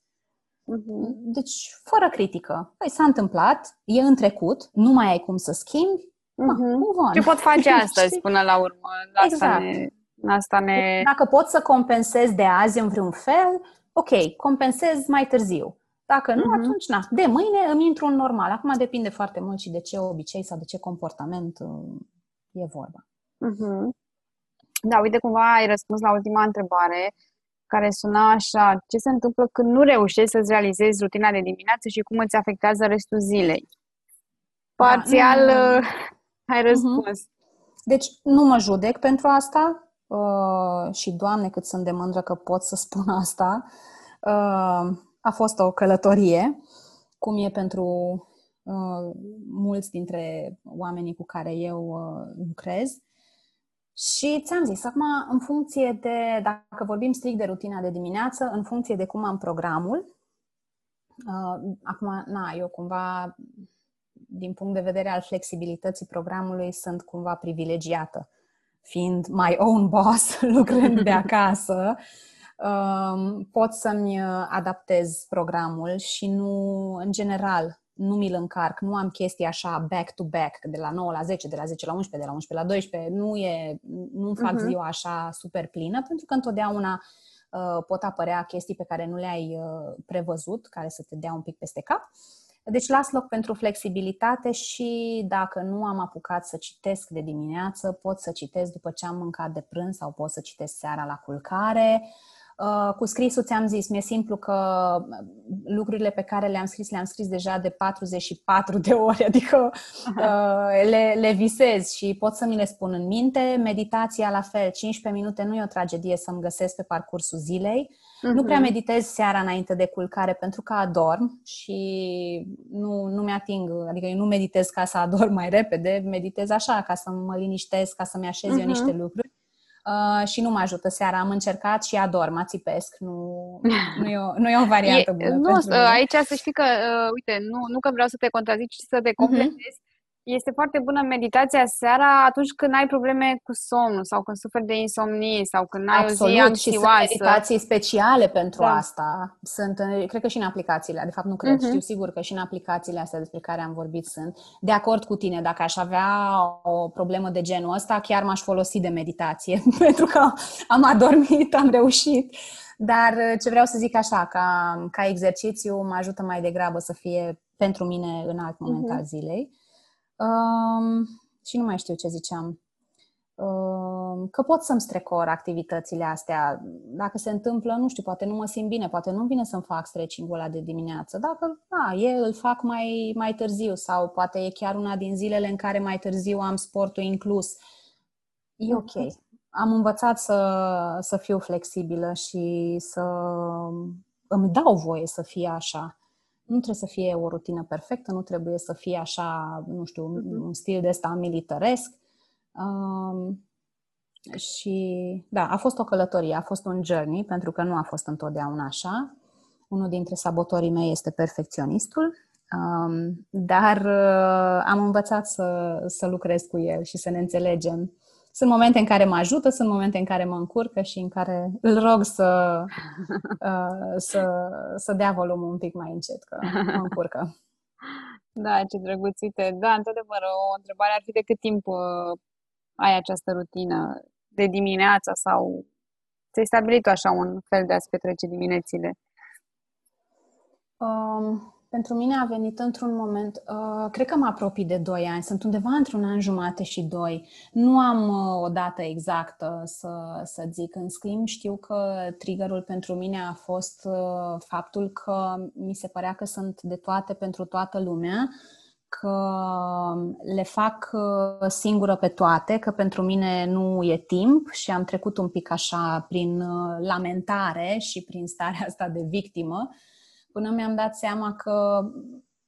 Uh-huh. Deci, fără critică. Păi s-a întâmplat, e în trecut, nu mai ai cum să schimbi, uh-huh. Ce pot face astăzi până la urmă? La exact. Asta ne, asta ne... Dacă pot să compensez de azi în vreun fel, ok, compensez mai târziu. Dacă nu, uh-huh. atunci na. De mâine îmi intru în normal. Acum depinde foarte mult și de ce obicei sau de ce comportament uh, e vorba. Uh-huh. Da, uite, cumva ai răspuns la ultima întrebare care suna așa, ce se întâmplă când nu reușești să-ți realizezi rutina de dimineață și cum îți afectează restul zilei? Parțial da, uh, ai mhm. răspuns. Uh-huh. Deci nu mă judec pentru asta uh, și, Doamne, cât sunt de mândră că pot să spun asta. Uh, a fost o călătorie, cum e pentru uh, mulți dintre oamenii cu care eu uh, lucrez. Și ți-am zis, acum, în funcție de, dacă vorbim strict de rutina de dimineață, în funcție de cum am programul, uh, acum, na, eu cumva, din punct de vedere al flexibilității programului, sunt cumva privilegiată, fiind my own boss, lucrând de acasă, um, pot să-mi adaptez programul și nu, în general, nu mi-l încarc, nu am chestii așa back-to-back, de la 9 la 10, de la 10 la 11, de la 11 la 12, nu e, nu fac uh-huh. ziua așa super plină, pentru că întotdeauna uh, pot apărea chestii pe care nu le-ai uh, prevăzut, care să te dea un pic peste cap. Deci las loc pentru flexibilitate și dacă nu am apucat să citesc de dimineață, pot să citesc după ce am mâncat de prânz sau pot să citesc seara la culcare. Uh, Uh, cu scrisul ți-am zis, mi-e simplu că lucrurile pe care le-am scris, le-am scris deja de 44 de ori, adică uh, le, le visez și pot să mi le spun în minte. Meditația la fel, 15 minute nu e o tragedie să-mi găsesc pe parcursul zilei. Uh-huh. Nu prea mhm. meditez seara înainte de culcare pentru că adorm și nu, nu mi-ating, adică eu nu meditez ca să adorm mai repede, meditez așa, ca să mă liniștesc, ca să-mi așez uh-huh. eu niște mhm. lucruri. Uh, și nu mă ajută seara. Am încercat și adorm, ațipesc. Nu, nu, e, o, nu e o variantă e, bună. Nu, aici să știi că, uh, uite, nu, nu că vreau să te contrazic, ci să te mhm. completez. Uh-huh este foarte bună meditația seara atunci când ai probleme cu somnul sau când suferi de insomnie sau când ai Absolut, o zi anxioasă. și sunt meditații speciale pentru da. asta. Sunt, cred că și în aplicațiile, de fapt nu cred, uh-huh. știu sigur că și în aplicațiile astea despre care am vorbit sunt. De acord cu tine, dacă aș avea o problemă de genul ăsta, chiar m-aș folosi de meditație, pentru că am adormit, am reușit. Dar ce vreau să zic așa, ca, ca exercițiu, mă ajută mai degrabă să fie pentru mine în alt moment uh-huh. al zilei. Um, și nu mai știu ce ziceam. Um, că pot să-mi strecor activitățile astea. Dacă se întâmplă, nu știu, poate nu mă simt bine, poate nu vine să-mi fac stretching-ul ăla de dimineață. Dacă, da, e, îl fac mai, mai târziu sau poate e chiar una din zilele în care mai târziu am sportul inclus. E ok. Am învățat să, să fiu flexibilă și să îmi dau voie să fie așa. Nu trebuie să fie o rutină perfectă, nu trebuie să fie așa, nu știu, uh-huh. un stil de ăsta militaresc. Um, și da, a fost o călătorie, a fost un journey, pentru că nu a fost întotdeauna așa. Unul dintre sabotorii mei este perfecționistul, um, dar uh, am învățat să, să lucrez cu el și să ne înțelegem sunt momente în care mă ajută, sunt momente în care mă încurcă și în care îl rog să, uh, să, să dea volumul un pic mai încet, că mă încurcă. Da, ce drăguț. Uite, da, într-adevăr, o întrebare ar fi de cât timp uh, ai această rutină de dimineața sau ți-ai stabilit așa un fel de a-ți petrece diminețile? Um, pentru mine a venit într-un moment, uh, cred că mă apropii de 2 ani, sunt undeva între un an jumate și 2. Nu am uh, o dată exactă să, să zic. În schimb, știu că triggerul pentru mine a fost uh, faptul că mi se părea că sunt de toate pentru toată lumea, că le fac uh, singură pe toate, că pentru mine nu e timp și am trecut un pic așa prin uh, lamentare și prin starea asta de victimă până mi-am dat seama că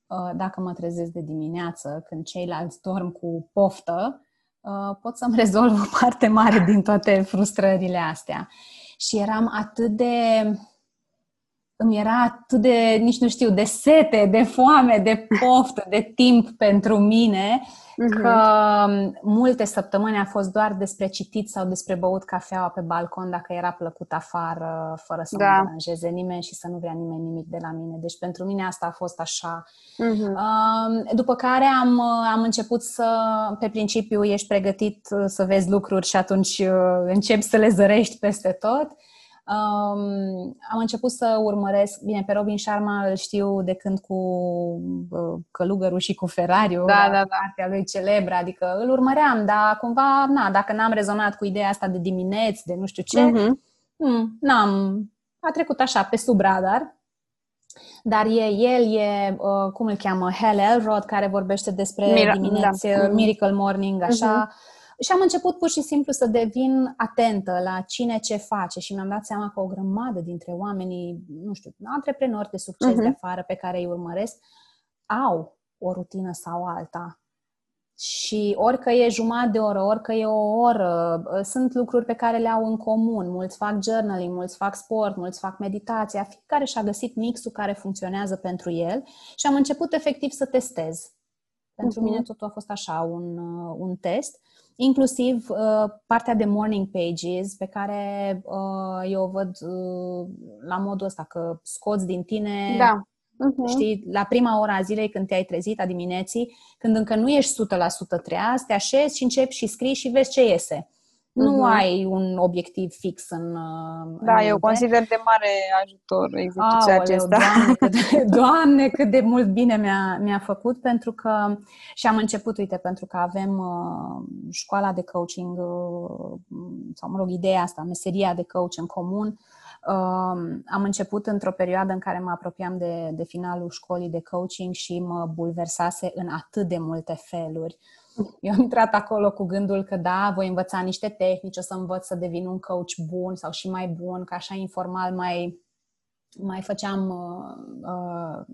uh, dacă mă trezesc de dimineață, când ceilalți dorm cu poftă, uh, pot să-mi rezolv o parte mare din toate frustrările astea. Și eram atât de îmi era atât de, nici nu știu, de sete, de foame, de poftă, de timp pentru mine, uh-huh. că um, multe săptămâni a fost doar despre citit sau despre băut cafeaua pe balcon dacă era plăcut afară, fără să da. mă deranjeze nimeni și să nu vrea nimeni nimic de la mine. Deci pentru mine asta a fost așa. Uh-huh. După care am, am început să, pe principiu, ești pregătit să vezi lucruri și atunci uh, începi să le zărești peste tot. Um, am început să urmăresc, bine, pe Robin Sharma îl știu de când cu uh, Călugărul și cu Ferrari, da, da, da. partea lui celebră, adică îl urmăream, dar cumva, na, dacă n-am rezonat cu ideea asta de dimineți, de nu știu ce, uh-huh. n-am, a trecut așa, pe sub radar. Dar e el, e, uh, cum îl cheamă, Hal Elrod, care vorbește despre Mir- dimineți, da. Miracle Morning, așa. Uh-huh și am început pur și simplu să devin atentă la cine ce face și mi-am dat seama că o grămadă dintre oamenii, nu știu, antreprenori de succes uh-huh. de afară pe care îi urmăresc, au o rutină sau alta. Și orică e jumătate de oră, orică e o oră, ă, sunt lucruri pe care le au în comun. Mulți fac journaling, mulți fac sport, mulți fac meditația. Fiecare și-a găsit mixul care funcționează pentru el și am început efectiv să testez. Pentru uh-huh. mine totul a fost așa, un, ă, un test inclusiv uh, partea de morning pages pe care uh, eu o văd uh, la modul ăsta că scoți din tine da. Uh-huh. Știi, la prima ora a zilei când te-ai trezit, a dimineții, când încă nu ești 100% treaz, te așezi și începi și scrii și vezi ce iese. Nu uh-huh. ai un obiectiv fix în. Da, în eu consider de mare ajutor exercițiul acesta. Doamne cât, de, doamne, cât de mult bine mi-a, mi-a făcut, pentru că și am început, uite, pentru că avem uh, școala de coaching, uh, sau mă rog, ideea asta, meseria de coach în comun. Uh, am început într-o perioadă în care mă apropiam de, de finalul școlii de coaching și mă bulversase în atât de multe feluri. Eu am intrat acolo cu gândul că da, voi învăța niște tehnici, o să învăț să devin un coach bun sau și mai bun, ca așa informal mai mai făceam uh, uh,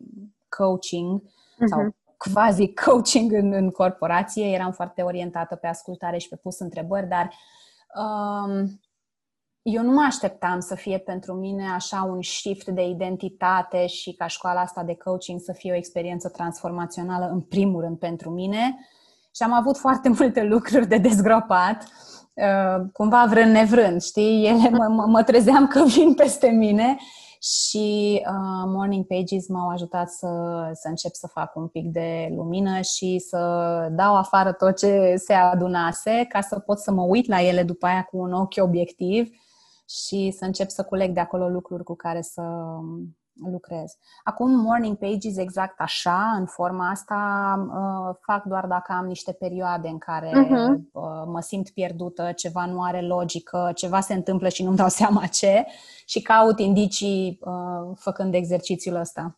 coaching uh-huh. sau quasi coaching în, în corporație. Eram foarte orientată pe ascultare și pe pus întrebări, dar um, eu nu mă așteptam să fie pentru mine așa un shift de identitate și ca școala asta de coaching să fie o experiență transformațională în primul rând pentru mine. Și am avut foarte multe lucruri de dezgropat, uh, cumva vrând nevrând, știi? Ele mă, mă trezeam că vin peste mine și uh, Morning Pages m-au ajutat să, să încep să fac un pic de lumină și să dau afară tot ce se adunase ca să pot să mă uit la ele după aia cu un ochi obiectiv și să încep să culeg de acolo lucruri cu care să lucrez. Acum, morning pages exact așa, în forma asta, uh, fac doar dacă am niște perioade în care uh-huh. mă simt pierdută, ceva nu are logică, ceva se întâmplă și nu-mi dau seama ce și caut indicii uh, făcând exercițiul ăsta.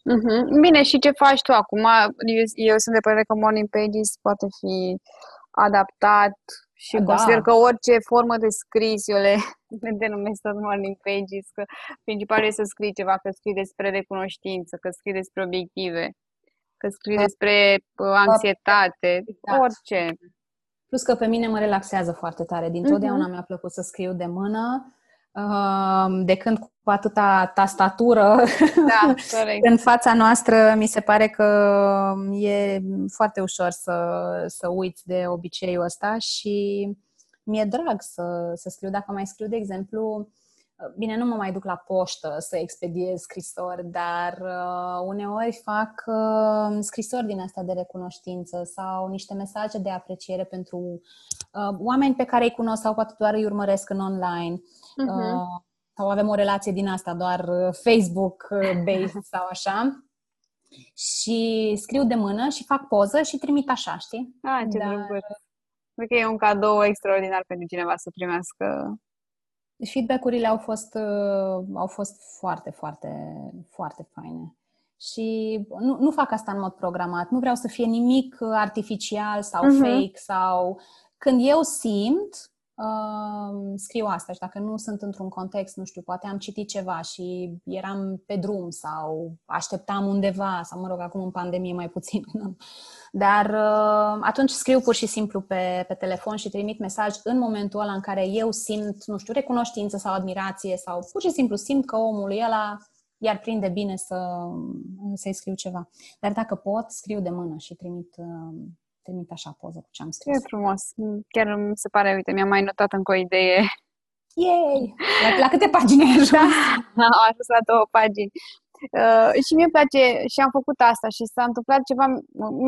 Uh-huh. Bine, și ce faci tu acum? Eu, eu sunt de părere că morning pages poate fi adaptat și da. consider că orice formă de scris, eu le, le denumesc tot morning pages, că principalul e să scrii ceva, că scrii despre recunoștință, că scrii despre obiective, că scrii da. despre uh, anxietate, da. orice. Plus că pe mine mă relaxează foarte tare. Din totdeauna uh-huh. mi-a plăcut să scriu de mână de când cu atâta tastatură da, în fața noastră, mi se pare că e foarte ușor să, să uiți de obiceiul ăsta și mi-e drag să, să scriu. Dacă mai scriu, de exemplu, bine, nu mă mai duc la poștă să expediez scrisori, dar uh, uneori fac uh, scrisori din asta de recunoștință sau niște mesaje de apreciere pentru uh, oameni pe care îi cunosc sau poate doar îi urmăresc în online uh-huh. sau avem o relație din asta, doar uh, Facebook-based uh, sau așa. Și scriu de mână și fac poză și trimit așa, știi? Ah, ce Dar... drăguț! Cred că e un cadou extraordinar pentru cineva să primească. Feedback-urile au fost, uh, au fost foarte, foarte, foarte faine. Și nu, nu fac asta în mod programat. Nu vreau să fie nimic artificial sau uh-huh. fake sau când eu simt, uh, scriu asta și dacă nu sunt într-un context, nu știu, poate am citit ceva și eram pe drum sau așteptam undeva, sau mă rog, acum în pandemie mai puțin. Dar uh, atunci scriu pur și simplu pe, pe telefon și trimit mesaj în momentul ăla în care eu simt, nu știu, recunoștință sau admirație sau pur și simplu simt că omul ăla iar prinde bine să, să-i scriu ceva. Dar dacă pot, scriu de mână și trimit uh, trimit așa poză cu ce am scris. E frumos. Chiar mi se pare, uite, mi-am mai notat încă o idee. Yay! La, la câte pagini ai ajuns? Da, am ajuns la două pagini. Uh, și mie îmi place și am făcut asta și s-a întâmplat ceva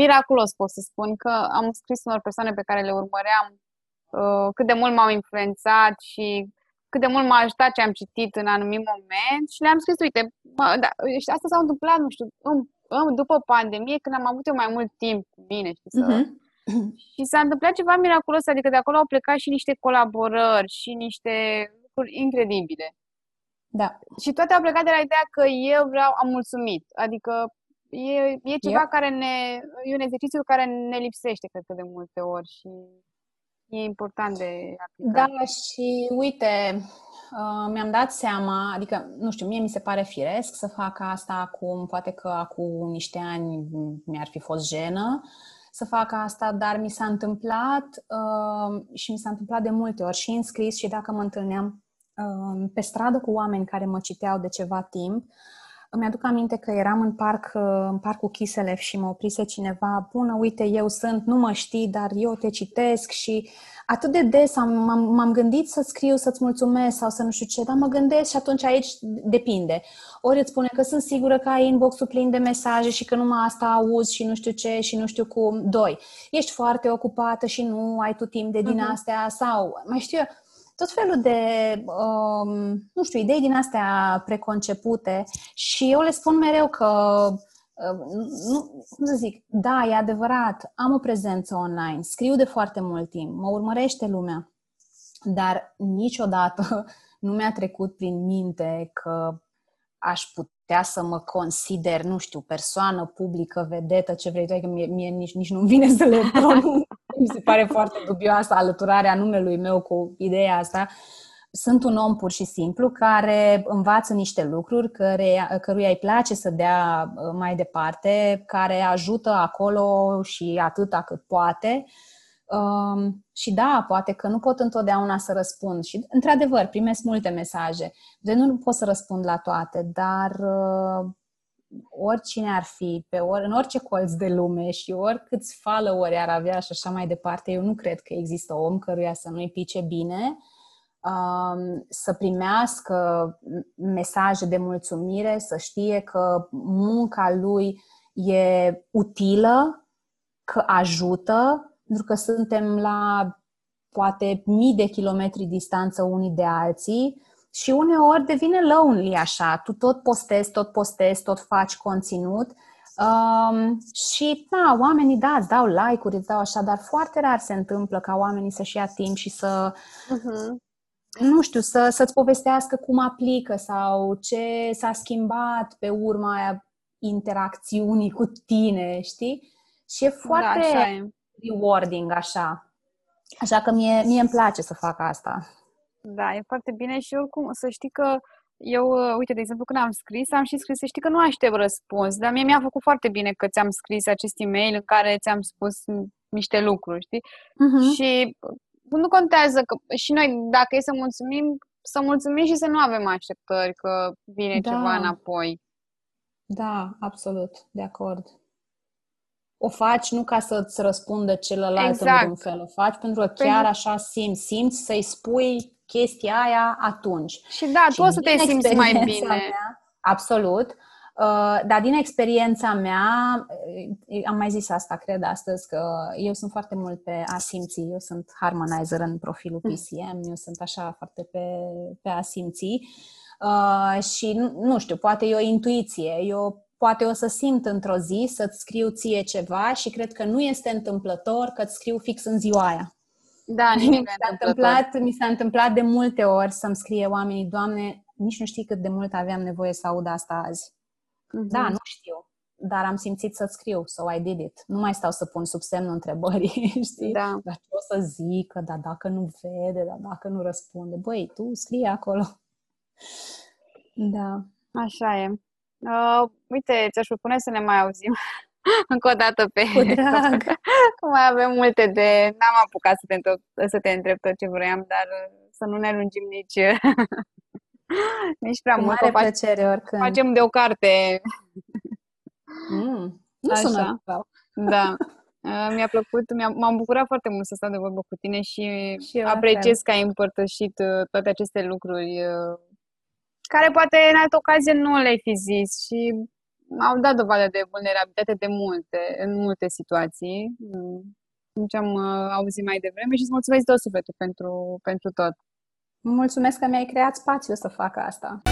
miraculos, pot să spun, că am scris unor persoane pe care le urmăream uh, cât de mult m-au influențat și cât de mult m-a ajutat ce am citit în anumit moment și le-am scris, uite, mă, da, și asta s-a întâmplat, nu știu, în după pandemie, când am avut eu mai mult timp cu mine, știi, să... Uh-huh. Și s-a întâmplat ceva miraculos, adică de acolo au plecat și niște colaborări și niște lucruri incredibile. Da. Și toate au plecat de la ideea că eu vreau, am mulțumit. Adică e, e ceva yep. care ne, e un exercițiu care ne lipsește, cred că, de multe ori și e important de aplicat. Da, și uite, Uh, mi-am dat seama, adică, nu știu, mie mi se pare firesc să fac asta acum, poate că acum niște ani mi-ar fi fost jenă să fac asta, dar mi s-a întâmplat uh, și mi s-a întâmplat de multe ori și în scris și dacă mă întâlneam uh, pe stradă cu oameni care mă citeau de ceva timp, îmi aduc aminte că eram în parc, în parcul Chiselev și mă oprise cineva, bună, uite, eu sunt, nu mă știi, dar eu te citesc și atât de des am, m-am, m-am gândit să scriu, să-ți mulțumesc sau să nu știu ce, dar mă gândesc și atunci aici depinde. Ori îți spune că sunt sigură că ai inbox-ul plin de mesaje și că numai asta auzi și nu știu ce și nu știu cum. Doi, ești foarte ocupată și nu ai tu timp de din uh-huh. astea sau mai știu eu, tot felul de, um, nu știu, idei din astea preconcepute și eu le spun mereu că nu, cum să zic, da, e adevărat, am o prezență online, scriu de foarte mult timp, mă urmărește lumea, dar niciodată nu mi-a trecut prin minte că aș putea să mă consider, nu știu, persoană publică, vedetă, ce vrei tu, că mie, mie nici, nici nu-mi vine să le pronunț. Mi se pare foarte dubioasă alăturarea numelui meu cu ideea asta. sunt un om pur și simplu care învață niște lucruri, care, căruia îi place să dea uh, mai departe, care ajută acolo și atâta cât poate. Um, și da, poate că nu pot întotdeauna să răspund și, într-adevăr, primesc multe mesaje. De nu pot să răspund la toate, dar uh, oricine ar fi, pe or, în orice colț de lume și oricâți follower ar avea și așa mai departe, eu nu cred că există om căruia să nu-i pice bine um, să primească mesaje de mulțumire, să știe că munca lui e utilă, că ajută, pentru că suntem la poate mii de kilometri distanță unii de alții și uneori devine lonely așa. Tu tot postezi, tot postezi, tot faci conținut um, și, da, oamenii, da, îți dau like-uri, îți dau așa, dar foarte rar se întâmplă ca oamenii să-și ia timp și să uh-huh nu știu, să, să-ți povestească cum aplică sau ce s-a schimbat pe urma aia interacțiunii cu tine, știi? Și e da, foarte da, așa e. rewarding așa. Așa că mie, mie îmi place să fac asta. Da, e foarte bine și oricum să știi că eu, uh, uite, de exemplu, când am scris, am și scris să știi că nu aștept răspuns, dar mie mi-a făcut foarte bine că ți-am scris acest e-mail în care ți-am spus niște lucruri, știi? Uh-huh. Și nu contează că și noi, dacă e să mulțumim, să mulțumim și să nu avem așteptări că vine da. ceva înapoi. Da, absolut, de acord. O faci nu ca să-ți răspundă celălalt exact. într-un fel, o faci pentru că chiar pentru... așa simți, simți să-i spui chestia aia atunci. Și da, și tu o să te simți mai bine. Mea, absolut. Uh, dar din experiența mea, uh, am mai zis asta, cred, astăzi, că eu sunt foarte mult pe a simți. Eu sunt harmonizer în profilul mm. PCM, eu sunt așa foarte pe, pe a simți. Uh, și nu, nu știu, poate e o intuiție. Eu poate o să simt într-o zi să-ți scriu ție ceva și cred că nu este întâmplător că îți scriu fix în ziua aia. Da, mi s-a întâmplat, mi s-a întâmplat de multe ori să-mi scrie oamenii, Doamne, nici nu știi cât de mult aveam nevoie să aud asta azi. Mm-hmm. Da, nu știu, dar am simțit să scriu, so I did it. Nu mai stau să pun sub semnul întrebării, știi? Da. Dar ce o să zică, dar dacă nu vede, dar dacă nu răspunde, băi, tu scrie acolo. Da. Așa e. Uh, uite, ți-aș propune să ne mai auzim încă o dată pe... Cu drag! Că mai avem multe de... N-am apucat să te, întreb, să te întreb tot ce vroiam, dar să nu ne lungim nici Nici prea Cu mult. Mare plăcere oricând. Facem de o carte. Mm, nu Așa. sună rău. Da. Uh, mi-a plăcut, mi-a, m-am bucurat foarte mult să stau de vorbă cu tine și, și apreciez că ai împărtășit uh, toate aceste lucruri uh, care poate în altă ocazie nu le-ai fi zis și au dat dovadă de vulnerabilitate de multe, în multe situații, cum ce am auzit mai devreme și îți mulțumesc de sufletul pentru, pentru tot. Mulțumesc că mi-ai creat spațiu să fac asta.